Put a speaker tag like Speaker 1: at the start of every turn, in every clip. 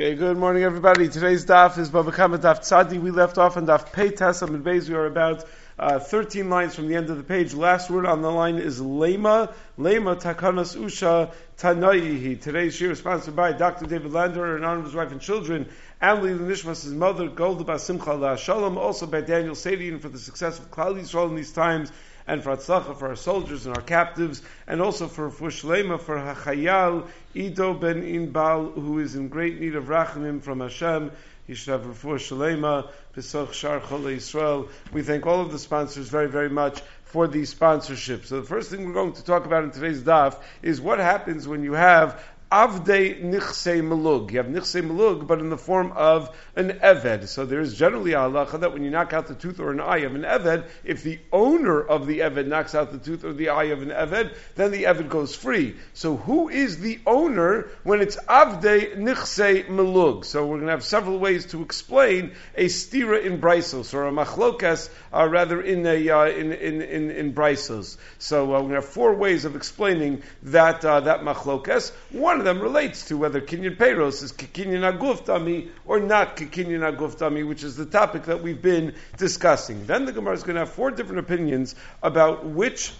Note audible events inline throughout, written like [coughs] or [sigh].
Speaker 1: Okay, good morning everybody. Today's daf is Baba Kama Daf Tzadi. We left off on daf Pei Tesam and Beis. We are about uh, 13 lines from the end of the page. Last word on the line is Lema. Lema Takanas Usha Tanayihi. Today's shir is sponsored by Dr. David Lander in honor of his wife and children. Amli Nishmas, his mother, Golda Basimcha Shalom, also by Daniel Sadian for the success of Klal Yisrael in these times and for Atzlacha for our soldiers and our captives, and also for Fushlema for Hachayal Ido ben Inbal, who is in great need of Rachamim from Hashem. He should have Refuah Shalema, Pesach Shar Chol Yisrael. We thank all of the sponsors very, very much for these sponsorships. So the first thing we're going to talk about in today's daf is what happens when you have Avde Nichse Malug. You have Nichse Malug, but in the form of an Eved. So there is generally a halacha that when you knock out the tooth or an eye of an Eved, if the owner of the Eved knocks out the tooth or the eye of an Eved, then the Eved goes free. So who is the owner when it's Avde Nichse Malug? So we're going to have several ways to explain a stira in Brisos, or a machlokas, uh, rather in a, uh, in, in, in, in Brisos. So uh, to have four ways of explaining that, uh, that machlokas. One of them relates to whether kinyan peiros is kinyan aguftami or not kinyan aguftami, which is the topic that we've been discussing. Then the Gemara is going to have four different opinions about which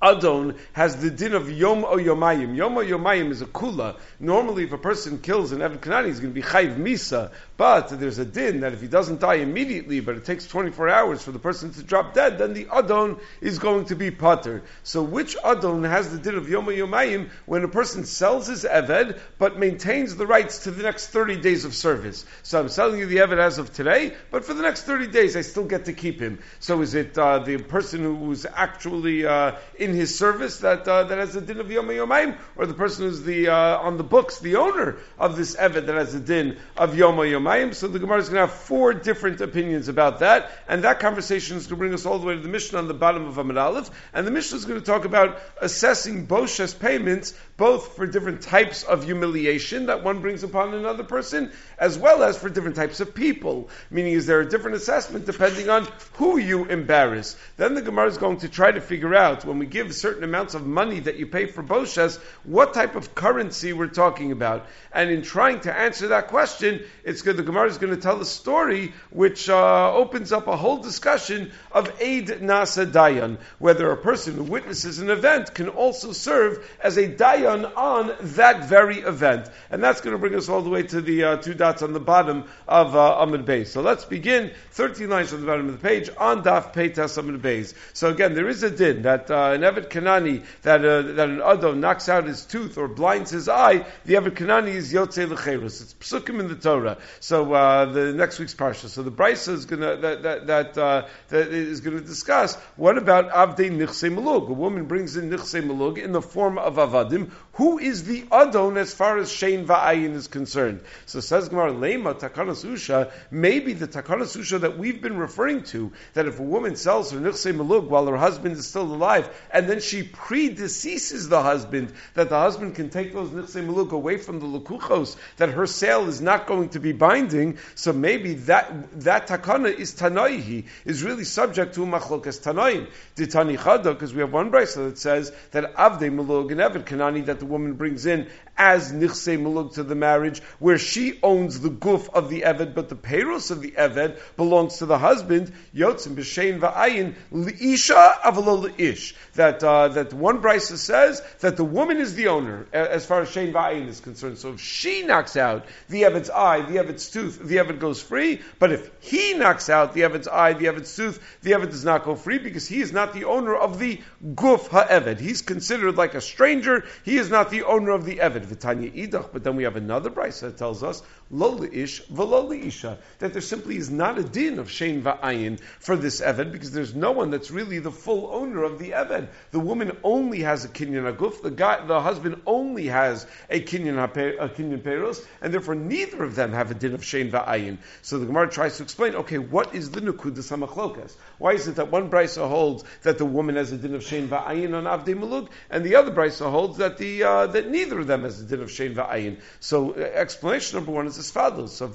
Speaker 1: Adon has the din of Yom o Yomayim. Yom o Yomayim is a kula. Normally, if a person kills an Evan Kanani, he's going to be Chayv Misa. But there's a din that if he doesn't die immediately, but it takes 24 hours for the person to drop dead, then the Adon is going to be Pater. So which Adon has the din of Yom o Yomayim when a person sells his Eved, but maintains the rights to the next 30 days of service? So I'm selling you the Eved as of today, but for the next 30 days, I still get to keep him. So is it uh, the person who's actually uh, in his service that uh, that has a din of Yom Yomayim, or the person who's the uh, on the books, the owner of this Evet that has a din of Yom Yomayim. So the Gemara is going to have four different opinions about that, and that conversation is going to bring us all the way to the Mishnah on the bottom of Amid Aleph, and the Mishnah is going to talk about assessing Boshes payments both for different types of humiliation that one brings upon another person, as well as for different types of people. Meaning, is there a different assessment depending on who you embarrass? Then the Gemara is going to try to figure out when we give certain amounts of money that you pay for Boshes, what type of currency we're talking about. And in trying to answer that question, it's good. The Gemara is going to tell a story which uh, opens up a whole discussion of Eid Nasa Dayan, whether a person who witnesses an event can also serve as a Dayan on that very event. And that's going to bring us all the way to the uh, two dots on the bottom of uh, Amid Beis. So let's begin 13 lines from the bottom of the page on Daf Peitas Amid Beis. So again, there is a din that uh, an Evet Kanani, that, uh, that an Adon knocks out his tooth or blinds his eye, the Evet Kanani is Yotze Lecherus. It's Psukim in the Torah. So uh, the next week's Parsha. So the Brisa is going to, that, that, that, uh, that is going to discuss what about Avdei Nichse Malug? A woman brings in Nichse Malug in the form of Avadim who is the Adon as far as Shein Va'ayin is concerned? So says Gemara, Lema Takanas Usha, maybe the Takanas Usha that we've been referring to, that if a woman sells her Nichse Malug while her husband is still alive, and then she predeceases the husband, that the husband can take those Nichse Malug away from the Lukuchos, that her sale is not going to be binding, so maybe that, that Takana is Tanaihi, is really subject to Machlokas Tanaim. Ditani because we have one brisa that says that Avde Malug and Evid Kanani, that the woman brings in as nichse malug to the marriage, where she owns the guf of the eved, but the payros of the eved belongs to the husband. Yotzim b'shein va'ayin liisha avalo ish. That uh, that one brisa says that the woman is the owner as far as shein va'ayin is concerned. So if she knocks out the eved's eye, the eved's tooth, the eved goes free. But if he knocks out the eved's eye, the eved's tooth, the eved does not go free because he is not the owner of the guf ha'eved. He's considered like a stranger. He is not the owner of the eved. Idach. But then we have another brisa that tells us isha that there simply is not a din of shein va'ayin for this eved because there's no one that's really the full owner of the eved. The woman only has a kinyan aguf. The guy, the husband only has a kinyan a kinyan peros, and therefore neither of them have a din of shein va'ayin. So the Gemara tries to explain. Okay, what is the nukudas hamachlokas? Why is it that one brisa holds that the woman has a din of shein va'ayin on avdei malug, and the other brisa holds that the uh, that neither of them has a din of shein va'ayin. So uh, explanation number one is So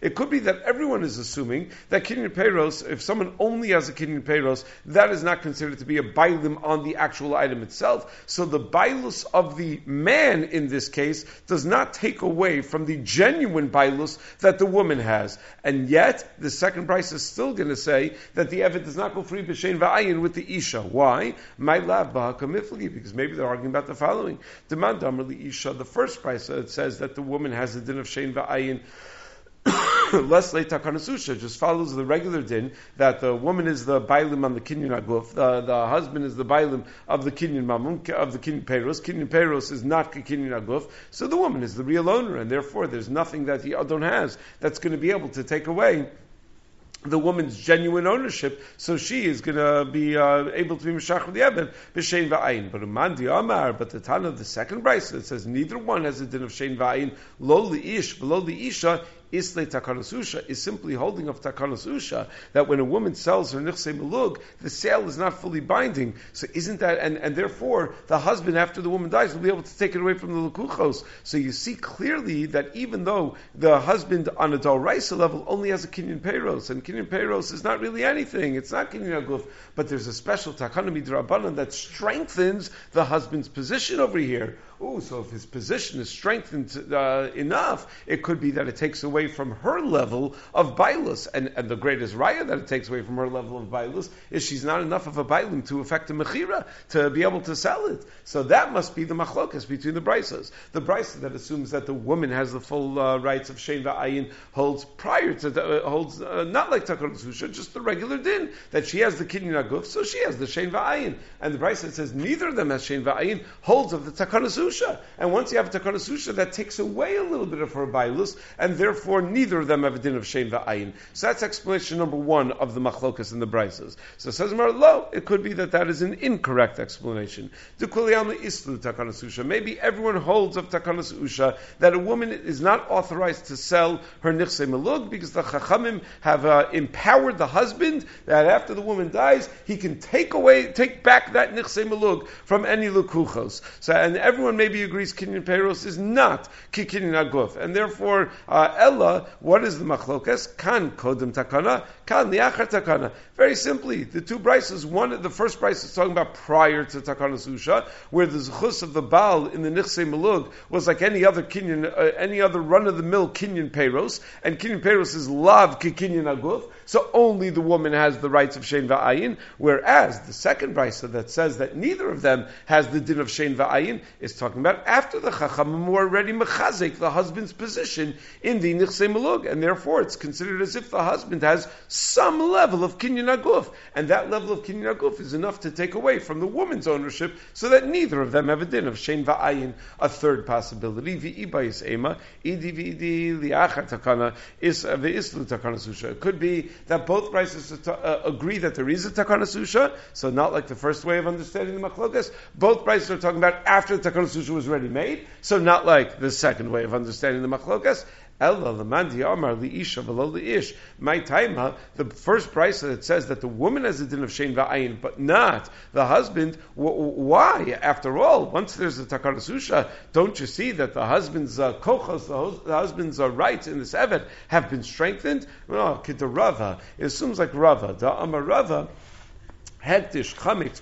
Speaker 1: it could be that everyone is assuming that kinyan peros, if someone only has a kinyan peros, that is not considered to be a bailim on the actual item itself. So the bailus of the man in this case does not take away from the genuine bailus that the woman has. And yet, the second price is still going to say that the Evet does not go free b'shein va'ayin with the Isha. Why? My lab because maybe they're arguing about the following. Demand Isha, the first price, it says that the woman has a din of shein va'ayin [coughs] less late takanasusha just follows the regular din that the woman is the bailim on the kinyan aguf, the, the husband is the bailim of the kinyan mamun, of the kinyan peros. Kinyan peros is not kinyan aguf, so the woman is the real owner, and therefore there's nothing that the adon has that's going to be able to take away the woman's genuine ownership, so she is going to be uh, able to be mishach the eben b'shein va'ayin. But amar, but the tan of the second brisa that says neither one has a din of shein va'ayin lo ish below the isha Isle Takanos is simply holding of Takanos that when a woman sells her Nichse Melug, the sale is not fully binding. So isn't that, and, and therefore the husband after the woman dies will be able to take it away from the Lukuchos. So you see clearly that even though the husband on a Dalraisa level only has a Kinyan Peiros, and Kinyan Peiros is not really anything, it's not Kinyan Aguf, but there's a special Takanami Drabanan that strengthens the husband's position over here. Oh, so if his position is strengthened uh, enough, it could be that it takes away from her level of bailus. And, and the greatest raya that it takes away from her level of bailus is she's not enough of a bailim to affect a mechira, to be able to sell it. So that must be the machlokas between the brisas. The brisa that assumes that the woman has the full uh, rights of shein va'ayin holds prior to, the, uh, holds uh, not like takar just the regular din, that she has the kinyan aguf, so she has the shein va'ayin. And the brisa says neither of them has shein va'ayin, holds of the takar susha. And once you have a takar susha, that takes away a little bit of her bailus, and therefore neither of them have a din of shein va'ayin. So that's explanation number one of the machlokas and the brises. So says Mar Lo, it could be that that is an incorrect explanation. Maybe everyone holds of takanas susha that a woman is not authorized to sell her nichse melug because the chachamim have uh, empowered the husband that after the woman dies, he can take away, take back that nichse melug from any lukuchos. So, and everyone maybe agrees kinyan peros is not kikinyan aguf, and therefore uh, Ella, what is the machlokas? Kan kodem takana, kan liachar takana. Very simply, the two brises. One, the first brise is talking about prior to takana susha, where the zchus of the baal in the nichse melug was like any other kinyan, uh, any other run of the mill kinyan peros, and kinyan peros is lav kikinyan aguf. So only the woman has the rights of shein va'ayin, whereas the second brisa that says that neither of them has the din of shein va'ayin is talking about after the chachamim were already mechazik the husband's position in the nichse melug, and therefore it's considered as if the husband has some level of kinyan aguf, and that level of kinyan aguf is enough to take away from the woman's ownership, so that neither of them have a din of shein va'ayin. A third possibility, v'ibayis ema, idi v'idi liachar takana is ve'islu takana susha. It could be that both prices uh, agree that there is a takana susha, so not like the first way of understanding the machlokas. Both prices are talking about after the takana susha was already made, so not like the second way of understanding the machlokas. Ella lemandi amar liisha. My time, the first price that says that the woman has a din of shein va'ayin, but not the husband. why? After all, once there's a takar susha, don't you see that the husband's uh, kochos, the, husband's uh, rights in this evet have been strengthened? No, Rava. It assumes like Rava. The Amar Rava hektish, chametz,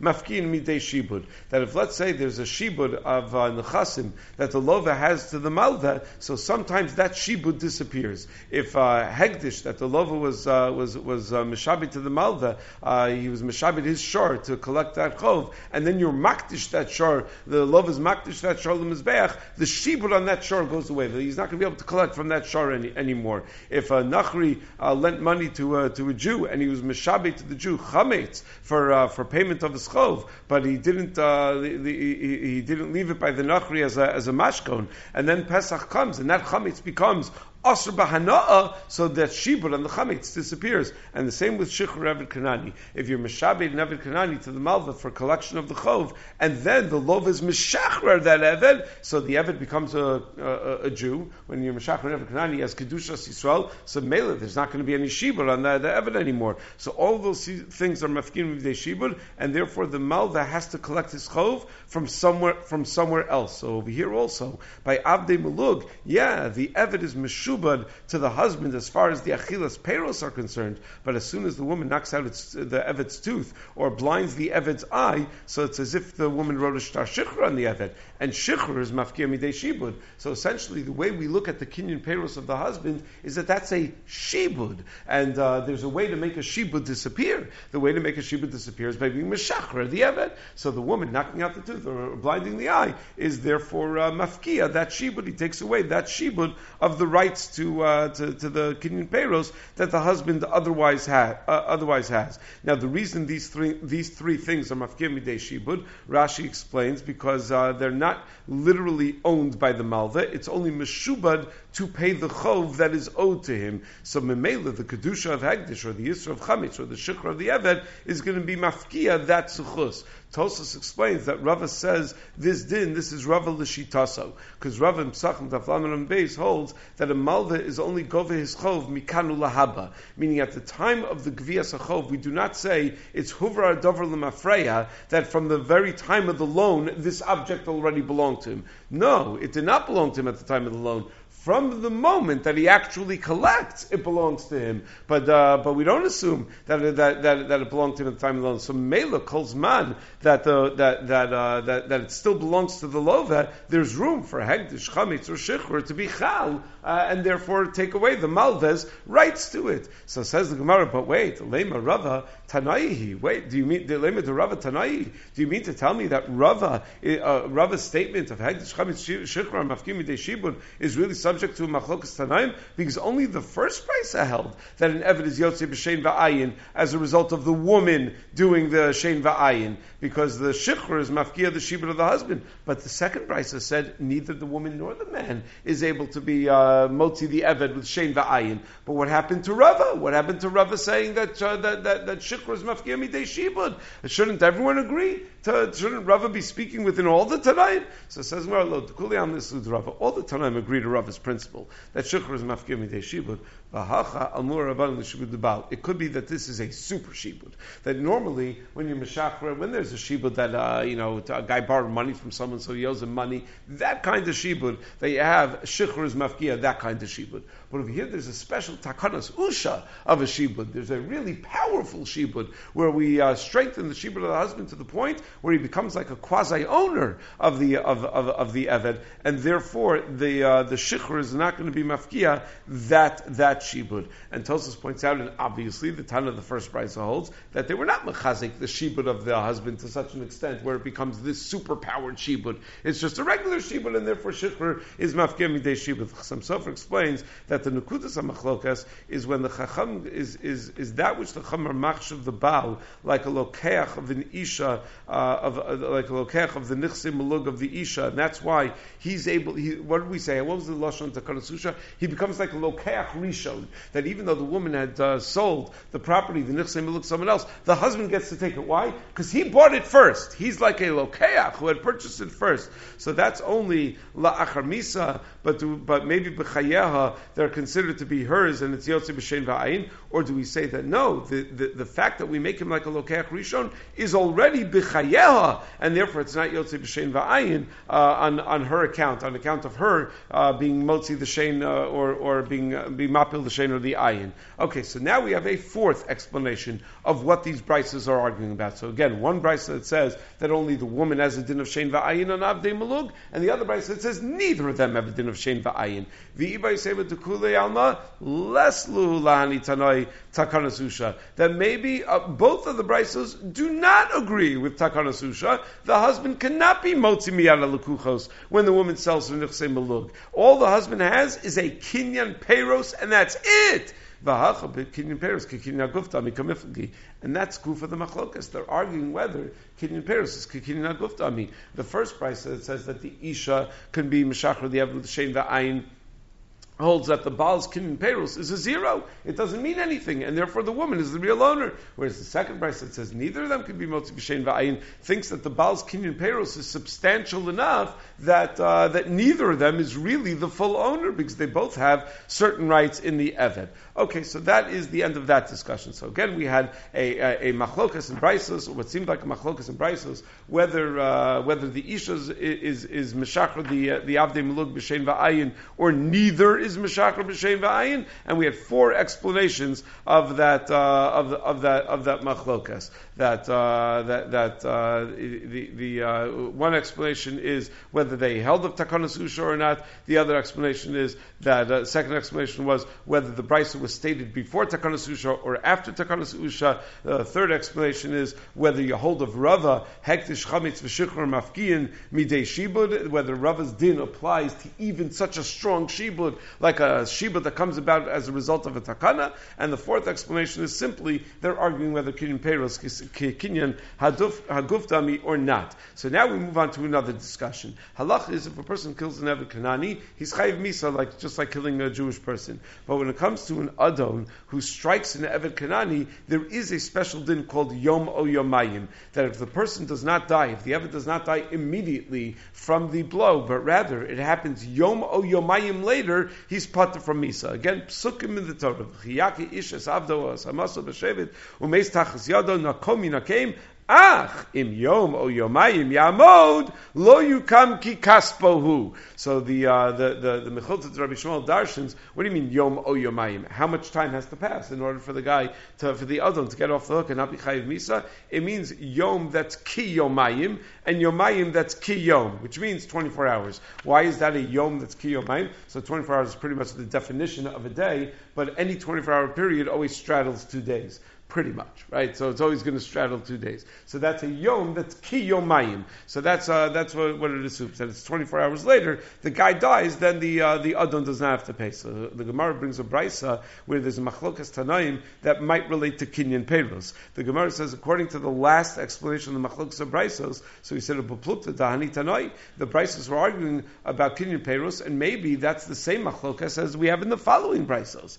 Speaker 1: mafkin midei shibud. That if, let's say, there's a shibud of uh, nechasim that the lova has to the malva, so sometimes that shibud disappears. If uh, hektish, that the lova was uh, was was uh, to the malva, uh, he was mishabit his shor to collect that chov, and then you're makdish that shor, the lova is makdish that shor lemizbeach, the shibud on that shor goes away. He's not going to be able to collect from that shor any, anymore. If a nachri uh, lent money to uh, to a Jew and he was mishabit to the Jew, chametz for uh, for payment of his chov, but he didn't uh, he, he, didn't leave it by the nachri as a as a mashkon, and then Pesach comes, and that chametz becomes asr so that shibud and the chametz disappears. And the same with shikhr Evid Kanani. If you're mishabed and Evid Kanani to the malva for collection of the chov, and then the lov is mishachrer that Evid, so the Evid becomes a, a, a Jew. When you're mishachrer Evid Kanani as kedushas Yisrael, so mela there's not going to be any shibud on the, the Evid anymore. So all those things are mafkin with the shibud, and therefore the malva has to collect his chov from somewhere from somewhere else. So over here also by Avdei Malug, yeah, the Evid is to the husband as far as the achilas peros are concerned, but as soon as the woman knocks out its, the Evid's tooth or blinds the Evid's eye, so it's as if the woman wrote a shtar shikhr on the Evid, and shikhr is mafkir midei shibud. So essentially, the way we look at the kinyan peros of the husband is that that's a shibud, and uh, there's a way to make a shibud disappear. The way to make a shibud disappear is by being meshachra the Evid. So the woman knocking out the tooth or blinding the eye is therefore uh, mafkia that shibud. He takes away that shibud of the rights to uh, to, to, the kinyan peros that the husband otherwise ha- uh, otherwise has. Now the reason these three these three things are mafkia midei shibud, Rashi explains because uh, they're not literally owned by the malva. It's only meshubad to pay the chov that is owed to him. So memela, the kedusha of Hagdish, or the yisra of chametz or the shikra of the eved is going to be mafkia that suchus. Tosos explains that Rava says this din, this is Rava l'shitaso, because Rava Msachim Taflaman Beis holds that a malva is only gove his chov mikanu lahaba, meaning at the time of the gvias chov, we do not say it's huvra dover lemafreya that from the very time of the loan this object already belonged to him. No, it did not belong to him at the time of the loan from the moment that he actually collects, it belongs to him. But uh, but we don't assume that that, that, that it belonged to him at the time of the loan. So Mela calls man that the that that, uh, that that it still belongs to the lova. There's room for hegdish, chametz, or shichur to be chal, uh, and therefore take away the malves rights to it. So says the Gemara. But wait, lema rava tanaihi. Wait, do you mean lema to rava tanaihi? Do you mean to tell me that rava uh, rava's statement of hegdish, chametz, shichur, mafkim shibun is really subject to machlokas tanaim because only the first price I held that an evid is yotze b'shein va'ayin as a result of the woman doing the shein va'ayin because the shikhr is mafkia the shibud of the husband. But the second price said neither the woman nor the man is able to be uh, motzi the evid with shein va'ayin. But what happened to Rava? What happened to Rava saying that uh, that that, that shikhr is mafkia midei shibud? Shouldn't everyone agree? To, shouldn't Rava be speaking within all the Tanaim? So says Marlo. All the Tanaim agree to Rava's principle that shukr is mafkir midei shibud. It could be that this is a super shibud. That normally, when you're meshachra, when there's a shibud that uh, you know a guy borrowed money from someone, so he owes him money, that kind of shibud that you have shikhr is mafkia, that kind of shibud. But over here, there's a special takanas usha of a shibud. There's a really powerful shibud where we uh, strengthen the shibud of the husband to the point where he becomes like a quasi owner of the of, of, of the eved, and therefore the uh, the shikhr is not going to be mafkia that that shibud. And Tosus points out, and obviously the Tana of the first brisa holds that they were not mechazik the shibud of the husband to such an extent where it becomes this super powered shibud. It's just a regular shibud, and therefore shikhr is mafkia midei shibud. Chasam Sofer explains that the nukudas machlokas is when the chacham is, is, is that which the chacham are machshav the baal like a lokeach of an isha uh, of uh, like a lokeach of the nichsim malug of the isha, and that's why he's able. He, what did we say? What was the lashon takanasusha? He becomes like a lokeach rishon. That even though the woman had uh, sold the property, the nichsim malug someone else, the husband gets to take it. Why? Because he bought it first. He's like a lokeach who had purchased it first. So that's only la misa, but but maybe b'chayeha they're considered to be hers and it's yotze b'shein va'ayin, or do we say that no, the, the, the fact that we make him like a lokeach rishon is already b'chayeha, and therefore it's not yotze b'shein va'ayin uh, on on her account, on account of her uh, being motzi the shein uh, or or being uh, being mapil the shein or the ayin. Okay, so now we have a fourth explanation of what these brises are arguing about. So again, one brise that says that only the woman has a din of shein va'ayin on avdei malug, and the other brise that says neither of them have a din of shein va'ayin. The ibay seva dekule alma less lu lahani tanoi takanasusha. That maybe uh, both of the brises do not agree with takanasusha. The husband cannot be motzi miyana lekuchos when the woman sells her nichse malug. All the husband has is a kinyan peros, and that's it. And that's for the machlokas. They're arguing whether kinyan peros is kinyan guftami. The first price that says that the isha can be mishachar the eved shein va'ayin holds that the Baal's kinyan perus is a zero. It doesn't mean anything, and therefore the woman is the real owner. Whereas the second price that says neither of them can be motzi b'shein va'ayin thinks that the Baal's kinyan perus is substantial enough that uh, that neither of them is really the full owner because they both have certain rights in the eved. Okay, so that is the end of that discussion. So again, we had a, a, a machlokas and brisos, or what seemed like a machlokas and brisos, whether uh, whether the isha is is, is meshachar the uh, the avdei melug b'shein va'ayin or neither is meshachar b'shein va'ayin, and we had four explanations of that uh, of, of that of that machlokas. That uh, that that uh, the the uh, one explanation is whether they held of takanas usha or not. The other explanation is that uh, second explanation was whether the brisa was stated before takanas usha or after takanas usha. The third explanation is whether you hold of rava hektish chametz v'shikhr mafkiin midei shibud. Whether rava's din applies to even such a strong shibud like a shibud that comes about as a result of a takana. And the fourth explanation is simply they're arguing whether kinyan peros kinyan haguftami or not. So now we move on to another discussion. Halach is if a person kills an Eved Kanani, he's chayiv misa, like just like killing a Jewish person. But when it comes to an Adon who strikes an Eved Kanani, there is a special din called Yom O Yomayim, that if the person does not die, if the Eved does not die immediately from the blow, but rather it happens Yom O Yomayim later, he's pater from misa. Again, psukim in the Torah. Nakem Ach, im yom o yomayim yamod lo yukam ki kaspohu. So the uh, the the Mechilta Rabbi Shmuel Darshans. What do you mean yom o yomayim? How much time has to pass in order for the guy to for the Adon to get off the hook and not be chayiv misa? It means yom that's ki yomayim and yomayim that's ki yom, which means 24 hours. Why is that a yom that's ki yomayim? So 24 hours is pretty much the definition of a day, but any 24 hour period always straddles two days pretty much, right? So it's always going to straddle two days. So that's a yom, that's ki yomayim. So that's uh, that's what, what it assumes. That it's 24 hours later, the guy dies, then the uh, the adon does not have to pay. So the, Gemara brings a brisa where there's a machlokas tanaim that might relate to kinyan peros. The Gemara says, according to the last explanation of the machlokas of brisos, so he said dahani tanai, the brisos were arguing about kinyan peros, and maybe that's the same machlokas as we have in the following brisos.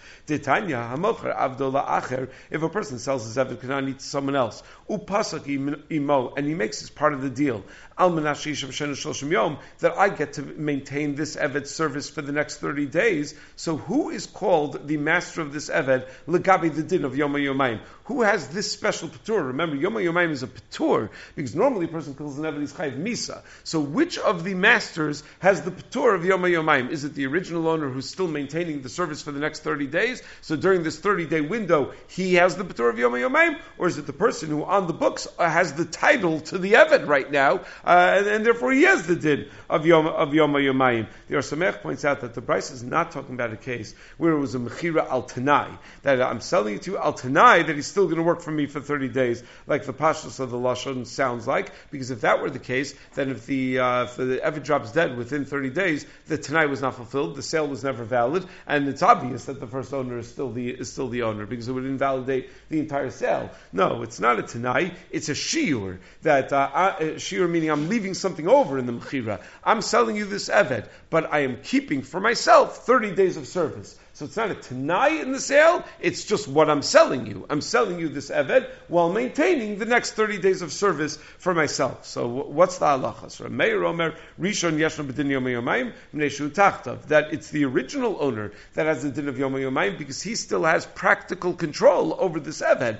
Speaker 1: Acher, if a person sells his Eved Kanani to someone else. Upasak imo, and he makes this part of the deal. That I get to maintain this Eved service for the next 30 days. So who is called the master of this Eved? Legabi the din of Yom Yomayim. Who has this special patur? Remember, Yom Yomayim is a patur, because normally a person kills an Eved, he's chayiv misa. So which of the masters has the patur of Yom Yomayim? Is it the original owner who's still maintaining the service for the next 30 days? So during this 30 day window, he has the patur of Yom Yomayim? Or is it the person who on the books has the title to the Eved right now, uh, and, and, therefore he has the din of Yom, of Yom Yomayim? The Ohr Sameach points out that the Bryce is not talking about a case where it was a Mechira al Tanai, that I'm selling it to al Tanai, that he's still going to work for me for 30 days, like the Pashtus of the Lashon sounds like, because if that were the case, then if the, uh, if the Eved drops dead within 30 days, the Tanai was not fulfilled, the sale was never valid, and it's obvious that the first owner is still the, is still the owner, because it would invalidate the entire sale. No, it's not a Tanai, it's a Shiur, that, uh, uh, Shiur meaning I'm leaving something over in the Mechira. I'm selling you this Eved, but I am keeping for myself 30 days of service. So it's not a Tanai in the sale, it's just what I'm selling you. I'm selling you this Eved while maintaining the next 30 days of service for myself. So what's the halacha? So Meir Omer, Rishon Yeshna B'din Yom Yomayim, Mneshu Tachtav, that it's the original owner that has the din of Yom Yomayim because he still has practical control over this Eved.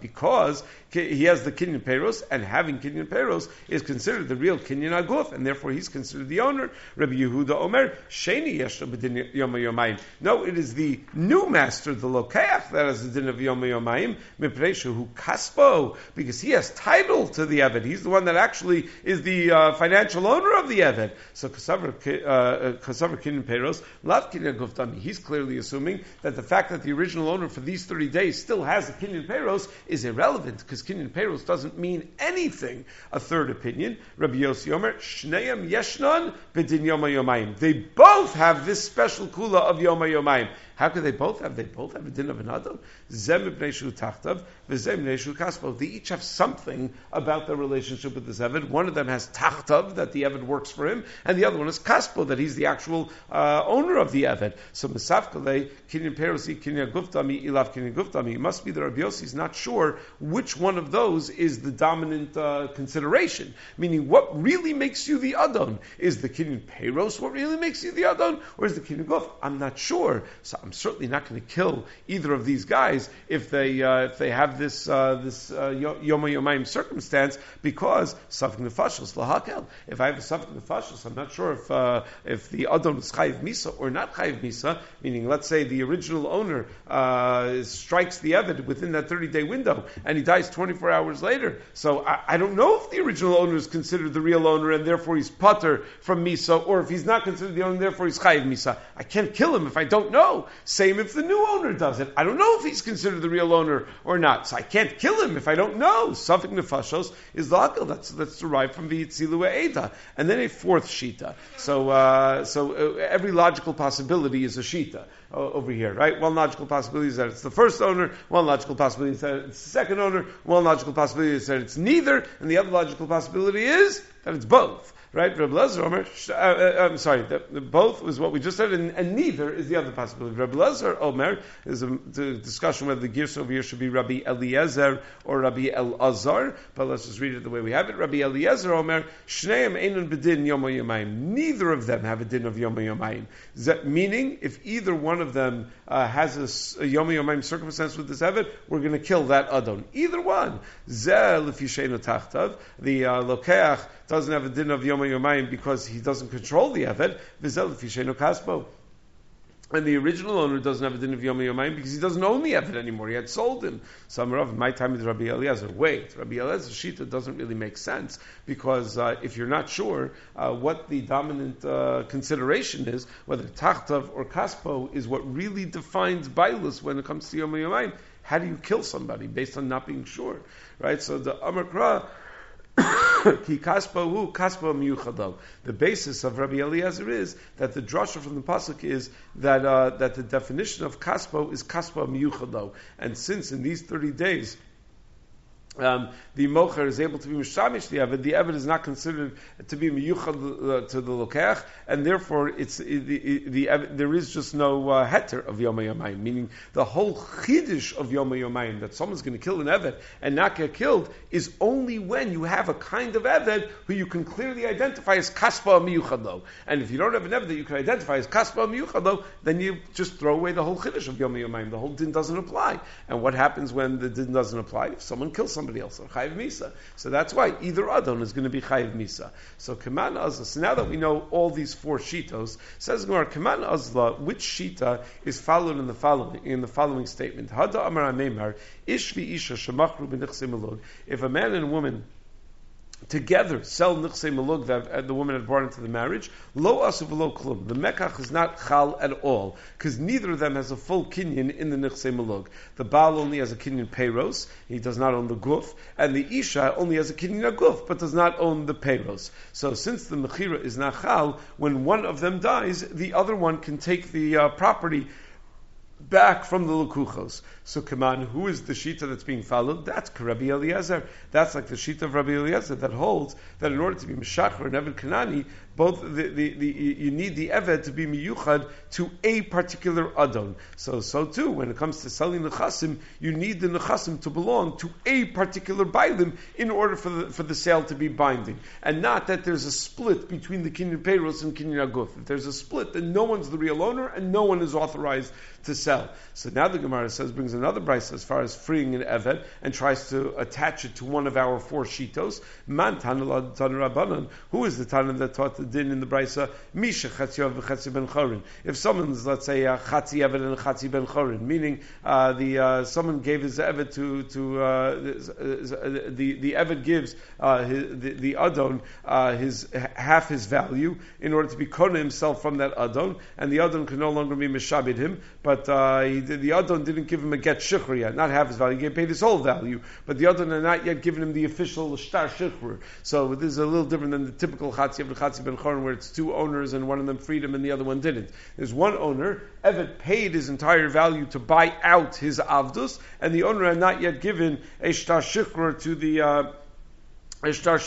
Speaker 1: Because he has the Kinyan Peros, and having Kinyan Peros is considered the real Kinyan Aguf, and therefore he's considered the owner. Rabbi Yehuda Omer, Sheni Yeshna B'din Yom Yomayim. No, it is the new master, the Lokeach, that has the din of Yom Yomayim, who Kaspo, because he has title to the Eved. He's the one that actually is the uh, financial owner of the Eved. So Kasavar Kinyan Peros, Lav Kinyan Guftami. He's clearly assuming that the fact that the original owner for these 30 days still has a Kinyan Peros is irrelevant, because Kinyan Peros doesn't mean anything. A third opinion, Rabbi Yossi Omer, Shneim Yeshnon B'din Yom Yomayim. They both have this special kula of Yom Yomayim. How could they both have? They both have a din of an Adon. Zem tachtav, v'zem kaspo. They each have something about their relationship with the Eved. One of them has tachtav, that the Eved works for him, and the other one is kaspo, that he's the actual uh, owner of the Eved. So Mesafkale, kinyan perosi, kinyan guftami, ilav kinyan guftami. It must be that Rabbi Yossi is not sure which one of those is the dominant uh, consideration. Meaning, what really makes you the Adon? Is the kinyan peros what really makes you the Adon? Or is the kinyan guf? I'm not sure. So I'm certainly not going to kill either of these guys if they, uh, if they have this, uh, this uh, Yom Yomayim circumstance because Safik Nefashos Lahakel. If I have a Safik Nefashos, I'm not sure if, uh, if the Adon is Chayiv Misa or not Chayiv Misa, meaning let's say the original owner uh, strikes the Evid within that 30 day window and he dies 24 hours later. So I, I, don't know if the original owner is considered the real owner and therefore he's putter from Misa or if he's not considered the owner therefore he's Chayiv Misa. I can't kill him if I don't know. Same if the new owner does it. I don't know if he's considered the real owner or not. So I can't kill him if I don't know. Safik Nefashos is the. That's, that's derived from the Yitzilu Eda. And then a fourth Shita. So, uh, so uh, every logical possibility is a Shita uh, over here, right? One logical possibility is that it's the first owner, one logical possibility is that it's the second owner, one logical possibility is that it's neither, and the other logical possibility is that it's both right? Rabbi Lezer Omer, uh, uh, I'm sorry, the, the, both was what we just said, and, and, neither is the other possibility. Rabbi Lezer Omer is a discussion whether the gears over here should be Rabbi Eliezer or Rabbi Elazar, but let's just read it the way we have it. Rabbi Eliezer Omer, Shneim Einun Bedin Yom Yomayim. Neither of them have a din of Yom Yomayim. Meaning, if either one of them uh, has a, a Yom Yomayim circumstance with this Evid, we're going to kill that Adon. Either one. Zeh Lefishenu Tachtav, the uh, Lokeach doesn't have a din of Yom Yomayim because he doesn't control the Eved. And the original owner doesn't have a din of Yom Yomayim because he doesn't own the Eved anymore. He had sold him. Some of my time with Rabbi Eliezer. Wait, Rabbi Eliezer Shita doesn't really make sense because uh, if you're not sure uh, what the dominant uh, consideration is, whether Tachtav or Kaspo is what really defines Bailus when it comes to Yom Yomayim, how do you kill somebody based on not being sure? Right? So the Amar Kra [coughs] Ki kaspo kaspo miyuchado. The basis of Rabbi Eliezer is that the drasha from the pasuk is that uh, that the definition of kaspo is kaspo miyuchado, and since in these thirty days um, the mocher is able to be mishamish the eved, the eved is not considered to be miyuchad to the lokech, and therefore it's the, the, the there is just no uh, heter of yom yomayim, meaning the whole chiddush of yom yomayim that someone's going to kill an eved and not get killed is only when you have a kind of eved who you can clearly identify as kaspa miyuchado. And if you don't have an eved that you can identify as kaspa miyuchado, then you just throw away the whole chiddush of yom yomayim. The whole din doesn't apply. And what happens when the din doesn't apply? If someone kills somebody else, or chayiv misa. So that's why either adon is going to be chayiv misa. So kaman azla. So now that we know all these four shitos, says Gemara kaman azla. Which shita is followed in the following in the following statement? Hada amar amemar ishvi isha shemachru If a man and a woman together sell nichse malug that the woman had brought into the marriage, lo asu v'lo klum. The mekach is not chal at all because neither of them has a full kinyan in the nichse malug. The baal only has a kinyan peiros, he does not own the guf, and the isha only has a kinyan guf but does not own the peiros. So since the mechira is not chal, when one of them dies, the other one can take the uh, property back from the Lukuchos. So come on, who is the Shita that's being followed? That's Rabbi Eliezer. That's like the Shita of Rabbi Eliezer that holds that in order to be Meshachar and Eved Kanani, both the, the, the, you need the Eved to be Miyuchad to a particular Adon. So, so too, when it comes to selling the Chasim, you need the Nechasim to belong to a particular Bailim in order for the, for the sale to be binding. And not that there's a split between the Kinyan Peiros and Kinyan Aguf. If there's a split, then no one's the real owner and no one is authorized to sell. So now the Gemara says, brings another price as far as freeing an Eved and tries to attach it to one of our four shitos. Man Rabbanan. Who is the Tana that taught the din in the Brisa? Misha Chatziov v'Chatzi ben Chorin. If someone's, let's say, a Chatzi Eved and a Chatzi ben Chorin, meaning uh, the uh, someone gave his Eved to to uh, the the Eved gives uh, his, the, the Adon uh, his half his value in order to be kona himself from that Adon, and the Adon can no longer be mishabed him, but uh, he, the Adon didn't give him a get shikhr yet, not half his value. He paid his whole value, but the Adon had not yet given him the official shtar shikhr. So this is a little different than the typical Chatzi Eved Chatzi ben where it's two owners and one of them freed him and the other one didn't. There's one owner, Evet paid his entire value to buy out his Avdus, and the owner had not yet given a Shtar Shikhr to the uh, Ishtar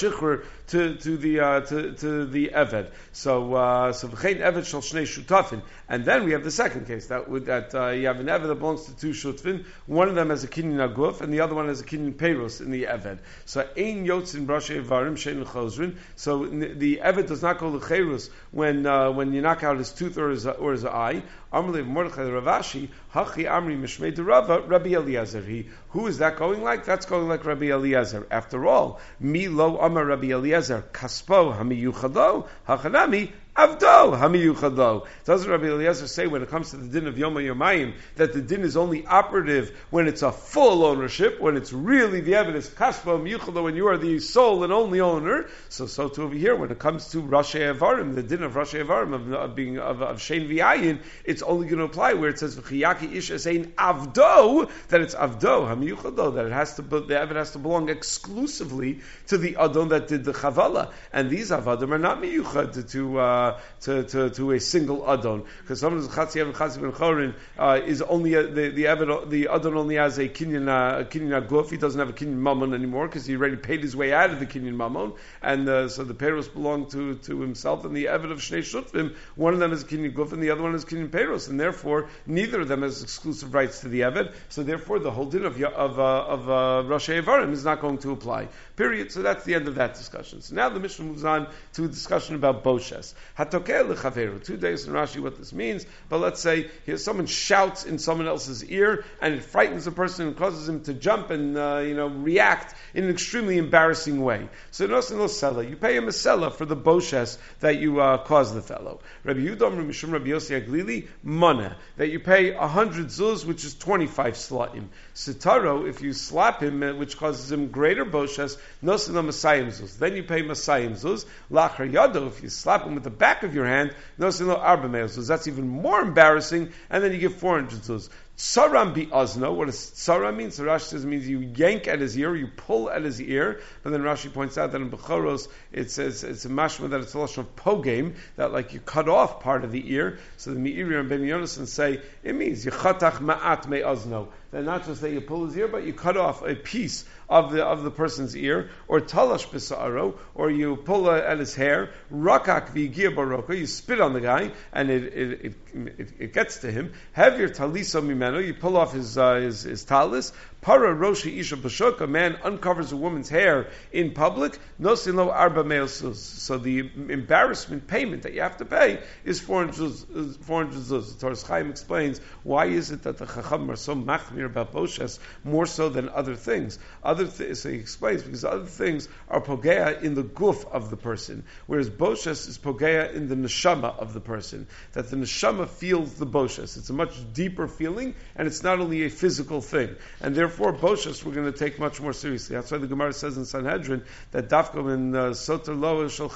Speaker 1: to, to the uh, to, to the Eved. So uh, so v'chein Eved shall shnei shutafin, and then we have the second case that would that uh, you have an Eved that belongs to two shutfin. One of them has a kinyan aguf, and the other one has a kinyan peros in the Eved. So ein yotzin brashe evarim shein. So the Eved does not go lecherus when uh, when you knock out his tooth or his or his eye. Amrle Mordechai Ravashi Hachi Amri Mishmei Derava Rabbi Eliezer. He who is that going like? That's going like Rabbi Eliezer. After all, Mi Lo Amar Rabbi Eliezer Kaspo Hamiyuchado Hachanami Avdo hamiyuchado. Doesn't Rabbi Eliezer say when it comes to the din of Yom Yomayim that the din is only operative when it's a full ownership, when it's really the evidence kaspa miyuchado, when you are the sole and only owner. So so too over here when it comes to Rashi Avarim, the din of Rashi Avarim of, of being of, of Shein it's only going to apply where it says v'chiyaki ish saying avdo that it's avdo hamiyuchado that it has to the evidence has to belong exclusively to the adon that did the chavala, and these avadim are not miyuchad to. Uh, to, to, to a single adon because someone who's chatzi and chatzi ben chorin uh, is only a, the the evid, the adon only has a kinyan uh, a kinyan aguf. He doesn't have a kinyan mammon anymore because he already paid his way out of the kinyan mammon, and uh, so the peros belong to to himself. And the evid of shnei shutvim, one of them is kinyan guf and the other one is kinyan peros, and therefore neither of them has exclusive rights to the evid. So therefore the whole din of of uh, of uh, Rosh Evarim is not going to apply. Period. So that's the end of that discussion. So now the Mishnah moves on to a discussion about boshes. Hatokel lechaveru. Two days in Rashi what this means, but let's say here someone shouts in someone else's ear and it frightens a person and causes him to jump and uh, you know react in an extremely embarrassing way. So no sella, you pay him a sella for the boshes that you uh, caused the fellow. Rabbi Yudom Mishum Rabbi Yossi Aglili mana that you pay hundred zuz, which is twenty five slatim. Sitaro, if you slap him, uh, which causes him greater boshes, nosin masayim zuz. Then you pay masayim zuz. Lachar yado, if you slap him with the back of your hand, nosin lo arba zuz. That's even more embarrassing, and then you give 400 zuz. Tsaram bi ozno. What does tsaram mean? So Rashi says it means you yank at his ear, you pull at his ear. But then Rashi points out that in Bechoros it says it's a mashma that it's a lotion of pogame that like you cut off part of the ear. So the Meiri and Ben Yonason say it means you chatach ma'at me ozno. That not just that you pull his ear, but you cut off a piece of the of the person's ear, or talash b'sa'aro, or you pull at his hair, rakak v'yigir baroka, you spit on the guy, and it it, it, it, it gets to him. Have your talisa mimeno, you pull off his uh, his, his talis, Para Roshi Isha Bashuk, a man uncovers a woman's hair in public, Nosin Lo Arba Meosus. So the embarrassment payment that you have to pay is 400 zuz. The Torah Chaim explains why is it that the Chacham are so machmir about Boshes more so than other things. Other th- so he explains because other things are pogea in the guf of the person, whereas Boshes is pogea in the neshama of the person. That the neshama feels the Boshes. It's a much deeper feeling, and it's not only a physical thing. And therefore therefore Boshas we're going to take much more seriously. That's why the Gemara says in Sanhedrin that Dafkom in uh, Sota Lo Shel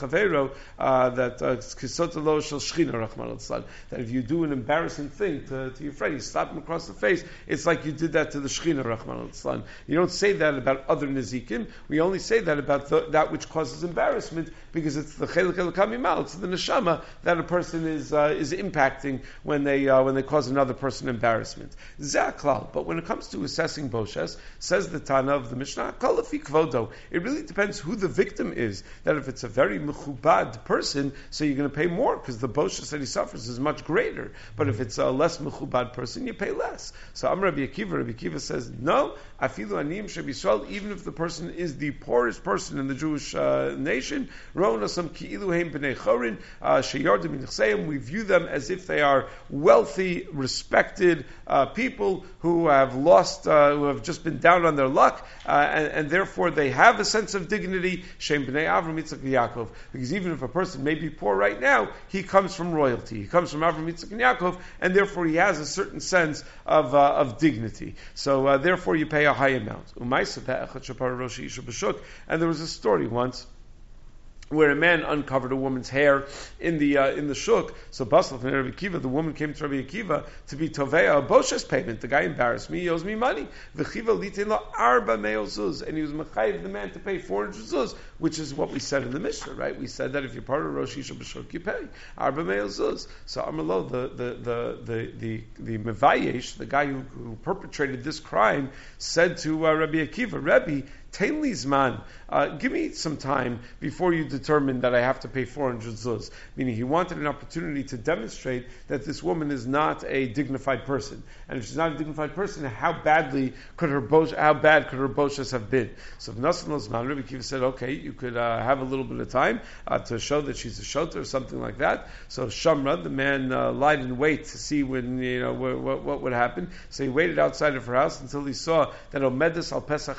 Speaker 1: uh, that uh, Sota Lo Shel Shchina Rachman al that if you do an embarrassing thing to, to your friend, you slap him across the face, it's like you did that to the Shchina Rachman al You don't say that about other Nezikim. We only say that about the, that which causes embarrassment because it's the Chelik El kamimal, it's the Neshama that a person is uh, is impacting when they uh, when they cause another person embarrassment. Zaklal. But when it comes to assessing Bosh, says the Tana of the Mishnah, Kalafi Kvodo. It really depends who the victim is. That if it's a very mechubad person, so you're going to pay more because the Boshes that he suffers is much greater. But if it's a less mechubad person, you pay less. So Amr Rabbi Akiva, Rabbi Akiva says, no, afilu anim Yisrael, even if the person is the poorest person in the Jewish uh, nation, Ronasam b'nei chorin, uh, we view them as if they are wealthy, respected uh, people who have lost, uh, have just been down on their luck, uh, and, and, therefore they have a sense of dignity. Shem b'nei Avram Yitzchak Yaakov. Because even if a person may be poor right now, he comes from royalty. He comes from Avram Yitzchak and Yaakov, and therefore he has a certain sense of, uh, of dignity. So uh, therefore you pay a high amount. And there was a story once where a man uncovered a woman's hair in the uh, in the shuk. So Basal from Rabbi Akiva, the woman came to Rabbi Akiva to be tovea a boshes payment. The guy embarrassed me, he owes me money. V'chiva litin arba me'ozuz, and he was mechayiv the man to pay four hundred zuz, which is what we said in the Mishnah, right? We said that if you're part of Rosh Hashanah b'shuk, you pay arba me'ozuz. So Amalo, the the the the the, the mevayesh, the guy who, who perpetrated this crime, said to uh, Rabbi Akiva, Rabbi, Tailizman, uh, give me some time before you determine that I have to pay 400 zuz. Meaning he wanted an opportunity to demonstrate that this woman is not a dignified person. And if she's not a dignified person, how badly could her bosh, how bad could her boshes have been? So Nasan Lozman, Rabbi Kiva said, okay, you could uh, have a little bit of time uh, to show that she's a shota or something like that. So Shamra, the man, uh, lied in wait to see when, you know, what, what, what, would happen. So he waited outside of her house until he saw that Omedes al Pesach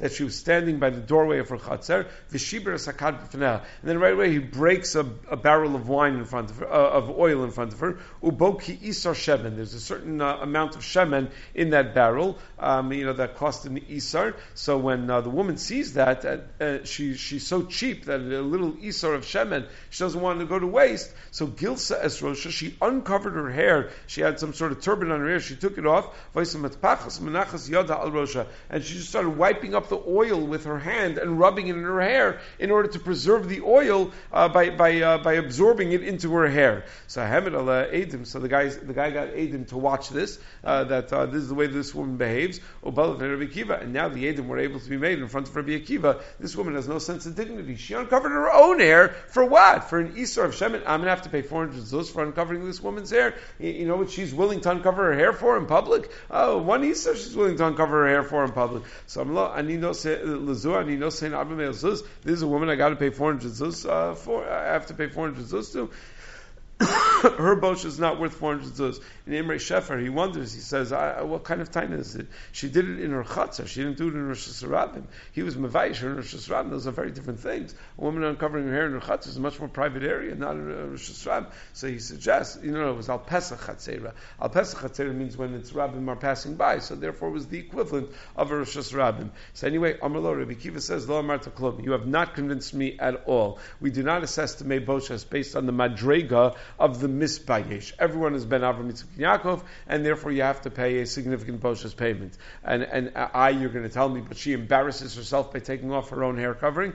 Speaker 1: that she was standing by the doorway of her chatzar, v'shibir sakad And then right away he breaks a, a, barrel of wine in front of her, uh, of oil in front of her. Uboki isar shemen. There's a certain uh, amount of shemen in that barrel, um, you know, that cost an isar. So when uh, the woman sees that, uh, uh, she, she's so cheap that a little isar of shemen, she doesn't want to go to waste. So Gilsa Esrosha, she uncovered her hair. She had some sort of turban on her hair. She took it off. And she just started wiping up the oil with her hand and rubbing it in her hair in order to preserve the oil uh, by, by, uh, by absorbing it into her hair. So Adim, so the guy, the guy got Adim to watch this, uh, that uh, this is the way this woman behaves. And now the Adim were able to be made in front of Rabbi Akiva. This woman has no sense of dignity. She uncovered her own hair for what? For an Isar of Shemin. I'm going to have to pay 400 zuz for uncovering this woman's hair. You know what she's willing to uncover her hair for in public? Oh, one Isar she's willing to uncover her hair for in public. So I'm need This is a woman I got to pay 400 zuz uh, for. I have to pay 400 zuz to. [coughs] her bosh is not worth 400 zuz. In Imre Shefer, he wonders, he says, what kind of time is it? She did it in her chatzah, she didn't do it in Rosh Hashanah. He was Mavaish in Rosh Hashanah, those are very different things. A woman uncovering her hair in her chatzah is a much more private area, not in Rosh Hashanah. So he suggests, you know, it was Al Pesach Chatzera. Al Pesach Chatzera means when its rabbim are passing by, so therefore it was the equivalent of a Rosh Hashanah. So anyway, Amarlo, Rabbi Kiva says, Lo Amarta Klom, you have not convinced me at all. We do not assess the Meboshas based on the Madrega of the misbayesh. Everyone has been Avram Yitzchak Yaakov, and therefore you have to pay a significant Boshas payment. And and uh, I, you're going to tell me, but she embarrasses herself by taking off her own hair covering.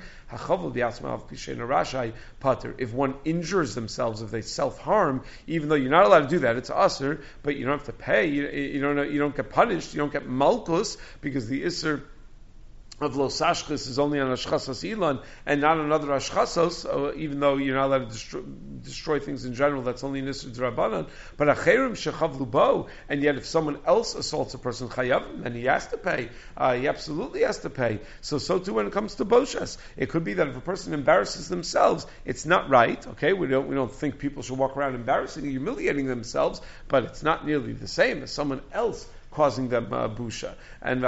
Speaker 1: If one injures themselves, if they self harm, even though you're not allowed to do that, it's usher, but you don't have to pay. You, you don't you don't get punished. You don't get malchus because the isser of Los Ashchas is only on Ashchasas Ilan and not on other Ashchasos, uh, even though you're not allowed to destroy, destroy things in general, that's only Nisr Drabanan. But Acherim Shechav Lubo, and yet if someone else assaults a person Chayav, then he has to pay. Uh, he absolutely has to pay. So, so too when it comes to Boshas. It could be that if a person embarrasses themselves, it's not right, okay? We don't, we don't think people should walk around embarrassing humiliating themselves, but it's not nearly the same as someone else causing them uh, busha. And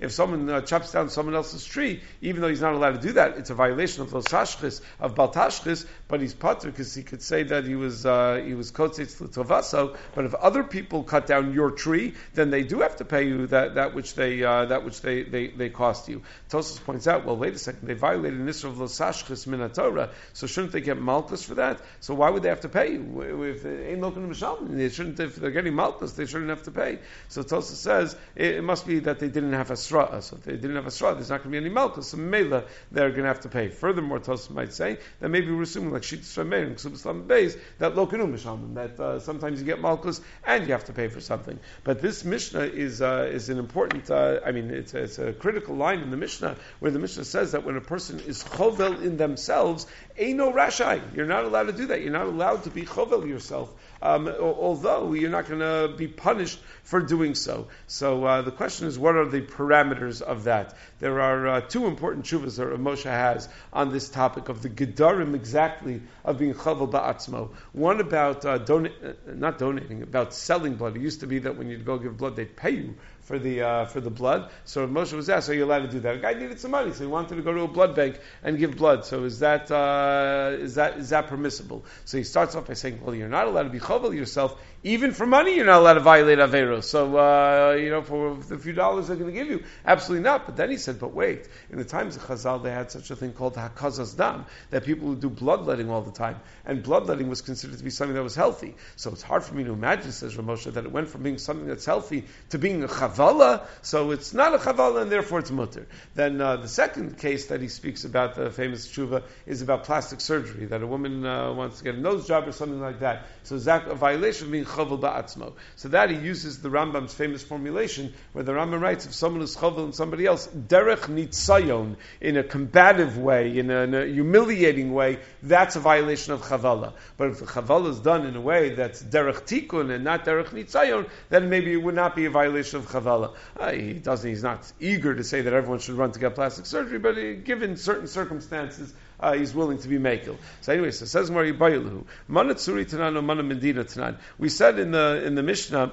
Speaker 1: if someone uh, chops down someone else's tree, even though he's not allowed to do that, it's a violation of those tashchis of baltashchis. But he's pater because he could say that he was uh, he was l'tovaso. But if other people cut down your tree, then they do have to pay you that, that which they uh, that which they, they, they cost you. Tosfos points out, well, wait a second, they violated nisr of losashchis minatora, so shouldn't they get malchus for that? So why would they have to pay you if ain't looking they shouldn't, if they're getting malchus, they shouldn't have to pay. So Tosa says it, it, must be that they didn't have asra. So if they didn't have asra, there's not going to be any malchus. So mela, they're going to have to pay. Furthermore, Tosa might say that maybe we're assuming like Shittas Rameir and Ksubas Beis that lokanu mishalman that uh, sometimes you get malchus and you have to pay for something. But this Mishnah is uh, is an important. Uh, I mean, it's it's a critical line in the Mishnah where the Mishnah says that when a person is chovel in themselves, ain't no rashai. You're not allowed to do that. You're not allowed to be chovel yourself um, although you're not going to be punished for doing so. So uh, the question is, what are the parameters of that? There are uh, two important shuvas that Moshe has on this topic of the gedarim exactly of being chavel ba'atzmo. One about uh, dona- uh, not donating, about selling blood. It used to be that when you'd go give blood, they'd pay you for the uh, for the blood. So Moshe was asked, "Are you allowed to do that?" A guy needed some money, so he wanted to go to a blood bank and give blood. So is that uh, is that is that permissible? So he starts off by saying, "Well, you're not allowed to be chovel yourself even for money, you're not allowed to violate Averos. So, uh, you know, for the few dollars they're going to give you, absolutely not. But then he said, but wait, in the times of Chazal, they had such a thing called Hakazas Dam, that people would do bloodletting all the time. And bloodletting was considered to be something that was healthy. So it's hard for me to imagine, says Reb Moshe, that it went from being something that's healthy to being a Chavala. So it's not a Chavala and therefore it's mutter. Then uh, the second case that he speaks about, the famous tshuva, is about plastic surgery, that a woman uh, wants to get a nose job or something like that. So that a violation of being chovel ba'atzmo. So that he uses the Rambam's famous formulation where the Rambam writes if someone is chovel and somebody else, derech nitzayon, in a combative way, in a, in a, humiliating way, that's a violation of chavala. But if the chavala is done in a way that's derech tikun and not derech nitzayon, then maybe it would not be a violation of chavala. Uh, he doesn't, he's not eager to say that everyone should run to get plastic surgery, but uh, given certain circumstances, uh, he's willing to be makel. So anyway, so says Mari Bayilu, Mana Tsuri Tanan Mana Medina Tanan. We said in the in the Mishnah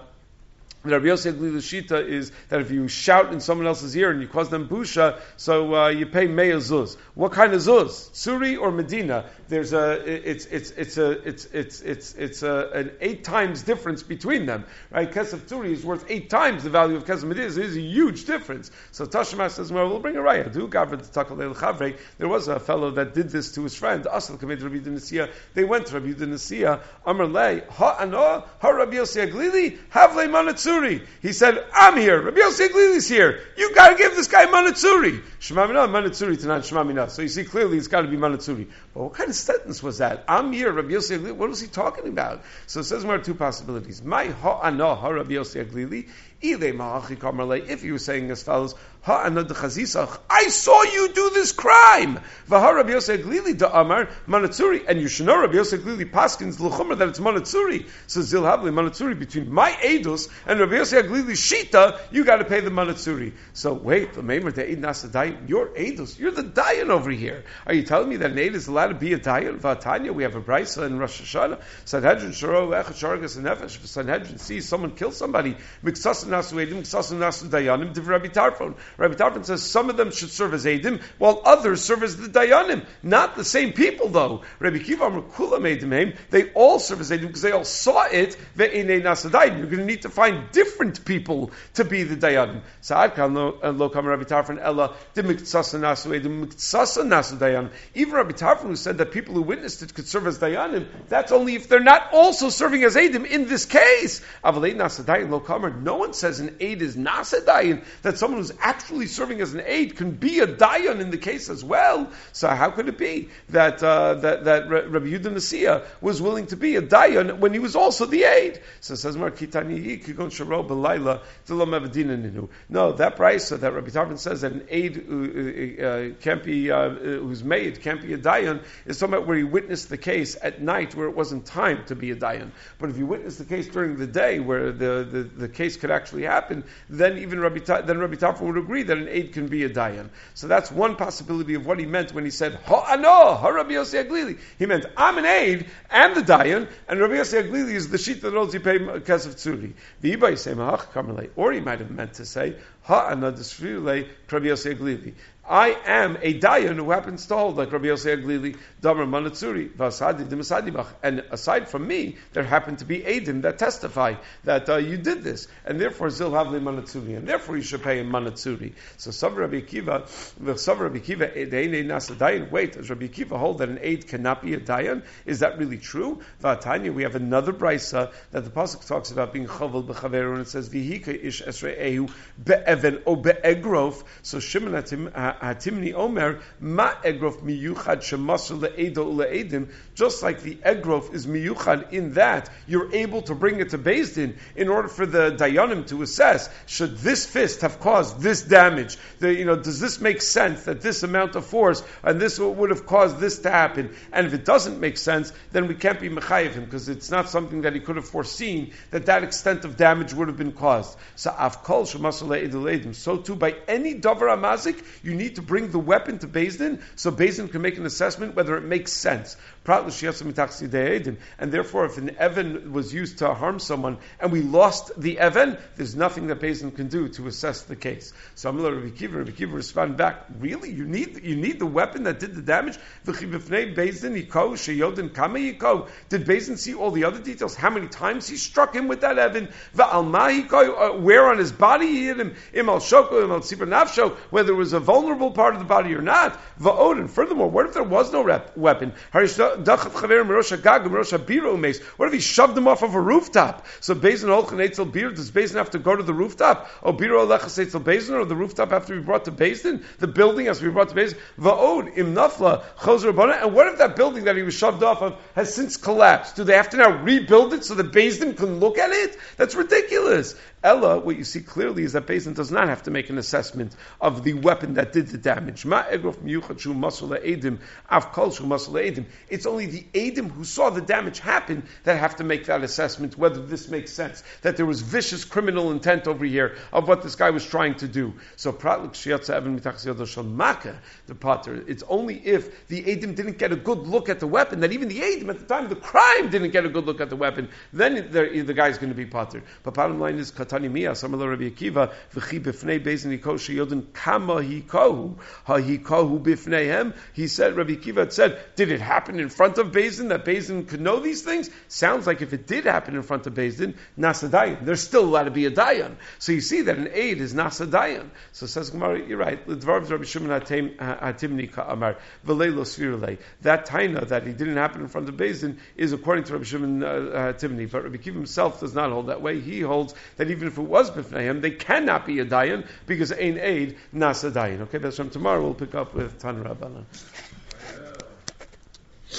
Speaker 1: Rabbi Yossi Shita is that if you shout in someone else's ear and you cause them busha, so uh, you pay meya zuz. What kind of zuz? Suri or Medina? There's a it's it's it's a it's it's it's it's a, an eight times difference between them, right? Kesef Turi is worth eight times the value of Kesef Medina. So there's a huge difference. So Tashma says, well, we'll bring a raya. Do gavra chavre. There was a fellow that did this to his friend. Asal kamed Rabbi Dinasiya. They went to Rabbi Dinasiya. Amar lei ha ano ha Rabbi Yossi Aglili have le He said, I'm here. Rabbi Yossi is here. You got to give this guy manatzuri. Shemamina tanan shemamina. So you see clearly it's got to be manatzuri. But what kind of sentence was that? I'm here, Rabbi Yossi What was he talking about? So it says there are two possibilities. My ha'ana ha Rabbi Yossi. If you were saying as follows, I saw you do this crime. And you should know Rabbi Yosef Glili Paskins Luchumar that it's Manatsuri. So Zilhabli Manatsuri between my Eidos and Rabbi Yosef Glili Shita, you got to pay the Manatsuri. So wait, the Maimer the Eid Nasa you're Eidos, you're the Dayan over here. Are you telling me that an is allowed to be a Dayan? Vatanya, we have a Brisa in Rosh Hashanah. Sanhedrin Shoro Echad Shargas and Nefesh. Sanhedrin sees someone kill somebody. Nasu Edim, Miksasan Nasu Dayanim, Div Rabbi Tarfon. Rabbi Tarfon says some of them should serve as Edim, while others serve as the Dayanim. Not the same people, though. Rabbi Kiva Kula made them They all serve as Edim because they all saw it. Ve'inei Nasadayim. You're going to need to find different people to be the Dayanim. Sa'ad kan lo uh, kam Rabbi Tarfon Ella the Miktsasa Nasu Edim Miktsasa Nasu Dayanim. Even Rabbi Tarfon who said that people who witnessed it could serve as Dayanim. That's only if they're not also serving as Edim in this case. No one says an aid is Nasadayin that someone who's actually serving as an aid can be a Dayan in the case as well. So how could it be that that, that, that Rabbi Yudah Nasiya was willing to be a dayan when he was also the aid. So it says, No, that price that Rabbi Tarfon says that an aid uh, uh, can't be, uh, who's made, can't be a dayan, is about where he witnessed the case at night where it wasn't time to be a dayan. But if you witness the case during the day where the, the, the case could actually happen, then even Rabbi, then Rabbi Tarfon would agree that an aid can be a dayan. So that's one possibility of what he meant when he said, Ha'ano, Rabbi Yossi Aglili. He meant, I'm an aid and the Dayan, and Rabbi Yossi Aglili is the sheet that holds you pay Kesef Tzuri. The Ibai say, Or he might have meant to say, Ha'ana Desfrile Rabbi Yossi Aglili. I am a dayan who happens to hold like Rabbi Yosef Aglili, Damar Manatsuri, Vasadi Dimasadibach. And aside from me, there happen to be Adim that testify that uh, you did this. And therefore, Zil Havli Manatsuri. And therefore, you should pay him Manatsuri. So, Sav Rabbi Akiva, Sav Rabbi Deine Nasa Dayan. Wait, does Rabbi Akiva hold that an aid cannot be a dayan? Is that really true? Vatanya, we have another brisa that the Pasuk talks about being Chavel B'Chaver, and it says, Vihika Ish Esre Ehu Be'even O Be'egrof. So, Shimon Atim, Hatimni Omer, Ma Egrof Miyuchad Shemasul Le'edo Le'edim, just like the Egrof is Miyuchad in that you're able to bring it to Din in order for the Dayanim to assess, should this fist have caused this damage? The, you know, does this make sense that this amount of force and this would have caused this to happen? And if it doesn't make sense, then we can't be Mechayiv him because it's not something that he could have foreseen that that extent of damage would have been caused. So Afkol Shemasul. So too, by any Davar Amazik, you need need to bring the weapon to Din, so Din can make an assessment whether it makes sense. And therefore, if an Evan was used to harm someone and we lost the Evan, there's nothing that Din can do to assess the case. So Amalei Rabbi Kiva, Rabbi Kiva respond back, really? You need, you need the weapon that did the damage? Did Din see all the other details? How many times he struck him with that Evan? Uh, where on his body he hit him? Imal Shoko, Imal Nafsho, whether it was a vulnerable part of the body or not. Va'odin. Furthermore, what if there was no rep- weapon? What if he shoved him off of a rooftop? So Bezin Olchan Eitzel Bir, does Bezin have to go to the rooftop? Oh, o Biro Alechas Eitzel Bezin, or the rooftop have to be brought to Bezin? The building has to be brought to Bezin? Va'od, Im Nafla, Chozer And what if that building that he was shoved off of has since collapsed? Do they have to now rebuild it so the Bezin can look at it? That's ridiculous. Ella, what you see clearly is that Bezin does not have to make an assessment of the weapon that did the damage. It's only the Adim who saw the damage happen that have to make that assessment whether this makes sense. That there was vicious criminal intent over here of what this guy was trying to do. So the potter, it's only if the Adim didn't get a good look at the weapon, that even the Adim at the time of the crime didn't get a good look at the weapon, then the guy's going to be potter. But bottom line is, Some of the Akiva, v'chi b'fnei bezin yodin kama hikohu, b'fneihem. He said, Rabbi Akiva said, did it happen in front of Bezin, that Bezin could know these things? Sounds like if it did happen in front of Bezin, nasadayan. There's still allowed to be a dayan. So you see that an aid is nasadayan. So says Gemara, you're right. Rabbi Shimon Hatimni uh, Amar, v'leilo svirulei. That taina that he didn't happen in front of Bezin is according to Rabbi Shimon uh, uh, Hatimni. But Rabbi Akiva himself does not hold that way. He holds that even if it was b'fneihem, they cannot be a dayan because ein aid nasa dayan. Okay, that's from tomorrow. We'll pick up with Tan Rabbanan.